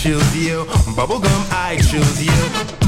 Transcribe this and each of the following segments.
choose you. Bubblegum, I choose you.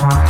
Bye.